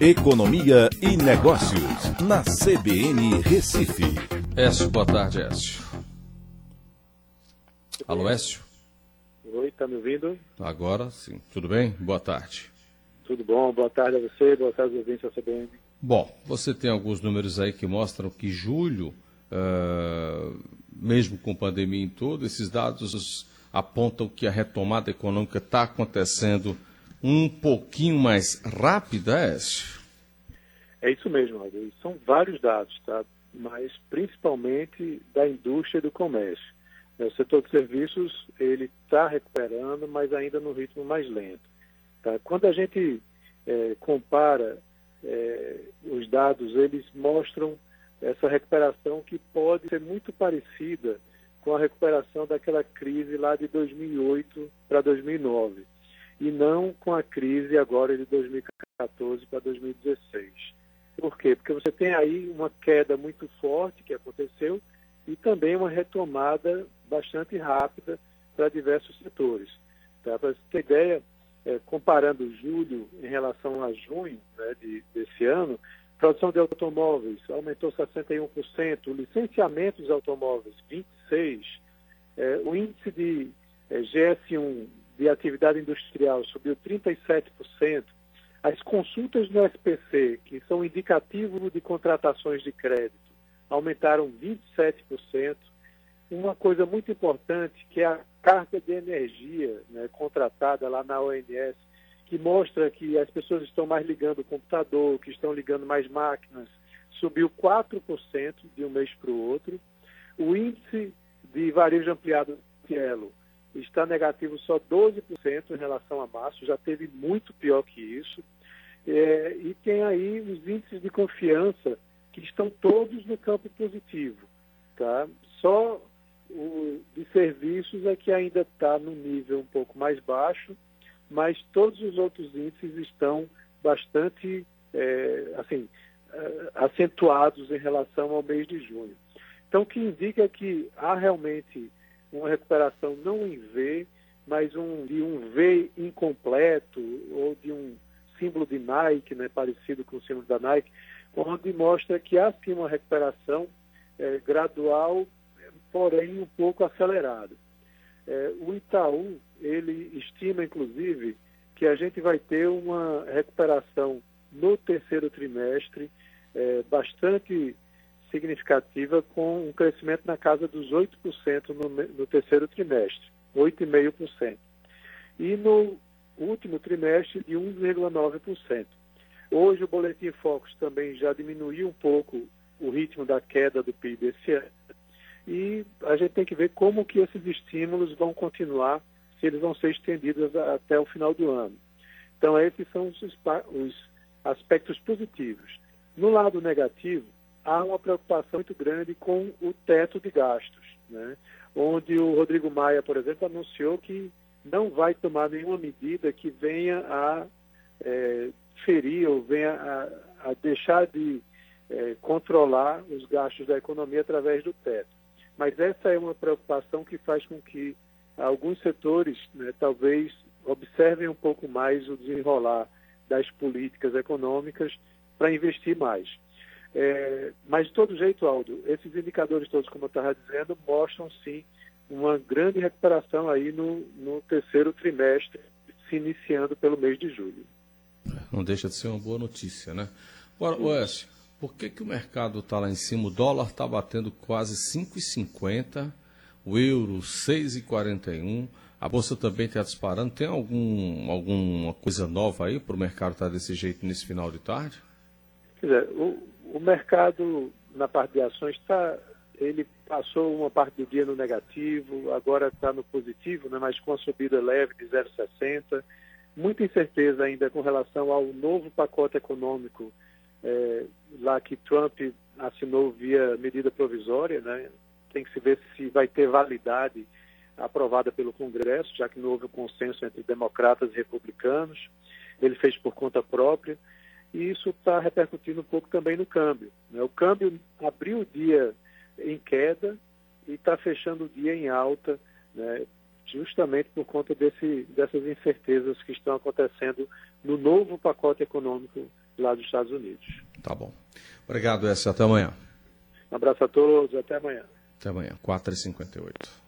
Economia e Negócios, na CBN Recife. Écio, boa tarde, Écio. Alô, Écio? Oi, tá me ouvindo? Agora sim. Tudo bem? Boa tarde. Tudo bom, boa tarde a você, boa tarde aos ouvintes da CBN. Bom, você tem alguns números aí que mostram que julho, uh, mesmo com pandemia em todo, esses dados apontam que a retomada econômica está acontecendo um pouquinho mais rápida, Écio? É isso mesmo, Aldo. São vários dados, tá? mas principalmente da indústria e do comércio. É, o setor de serviços ele está recuperando, mas ainda no ritmo mais lento. Tá? Quando a gente é, compara é, os dados, eles mostram essa recuperação que pode ser muito parecida com a recuperação daquela crise lá de 2008 para 2009 e não com a crise agora de 2014 para 2016. Por quê? Porque você tem aí uma queda muito forte que aconteceu e também uma retomada bastante rápida para diversos setores. Tá? Para você ter ideia, é, comparando julho em relação a junho né, de, desse ano, produção de automóveis aumentou 61%, o licenciamento dos automóveis 26%, é, o índice de é, GS1 de atividade industrial subiu 37%. As consultas no SPC, que são indicativo de contratações de crédito, aumentaram 27%. Uma coisa muito importante que é a carta de energia né, contratada lá na ONS, que mostra que as pessoas estão mais ligando o computador, que estão ligando mais máquinas, subiu 4% de um mês para o outro. O índice de varejo ampliado do Cielo está negativo só 12% em relação a março, já teve muito pior que isso. É, e tem aí os índices de confiança que estão todos no campo positivo. Tá? Só o de serviços é que ainda está no nível um pouco mais baixo, mas todos os outros índices estão bastante é, assim, é, acentuados em relação ao mês de junho. Então, o que indica que há realmente uma recuperação não em V, mas um, de um V incompleto ou de um símbolo de Nike, né, parecido com o símbolo da Nike, onde mostra que há sim uma recuperação é, gradual, porém um pouco acelerada. É, o Itaú, ele estima, inclusive, que a gente vai ter uma recuperação no terceiro trimestre é, bastante significativa com um crescimento na casa dos 8% no, no terceiro trimestre, 8,5%. E no último trimestre de 1,9%. Hoje o Boletim Focus também já diminuiu um pouco o ritmo da queda do PIB esse ano. E a gente tem que ver como que esses estímulos vão continuar, se eles vão ser estendidos até o final do ano. Então esses são os, os aspectos positivos. No lado negativo, há uma preocupação muito grande com o teto de gastos, né? onde o Rodrigo Maia, por exemplo, anunciou que não vai tomar nenhuma medida que venha a é, ferir ou venha a, a deixar de é, controlar os gastos da economia através do teto. Mas essa é uma preocupação que faz com que alguns setores né, talvez observem um pouco mais o desenrolar das políticas econômicas para investir mais. É, mas, de todo jeito, Aldo, esses indicadores todos, como eu estava dizendo, mostram sim uma grande recuperação aí no, no terceiro trimestre, se iniciando pelo mês de julho. Não deixa de ser uma boa notícia, né? Agora, Oeste, por que, que o mercado está lá em cima? O dólar está batendo quase 5,50, o euro 6,41, a bolsa também está disparando. Tem algum, alguma coisa nova aí para o mercado estar tá desse jeito nesse final de tarde? Quer dizer, o, o mercado na parte de ações está, ele passou uma parte do dia no negativo, agora está no positivo, né, mas com a subida leve de 0,60. Muita incerteza ainda com relação ao novo pacote econômico é, lá que Trump assinou via medida provisória, né? Tem que se ver se vai ter validade aprovada pelo Congresso, já que não houve um consenso entre democratas e republicanos. Ele fez por conta própria e isso está repercutindo um pouco também no câmbio. Né? O câmbio abriu o dia em queda e está fechando o dia em alta, né? justamente por conta desse, dessas incertezas que estão acontecendo no novo pacote econômico lá dos Estados Unidos. Tá bom. Obrigado, Écio. Até amanhã. Um abraço a todos, até amanhã. Até amanhã, 4h58.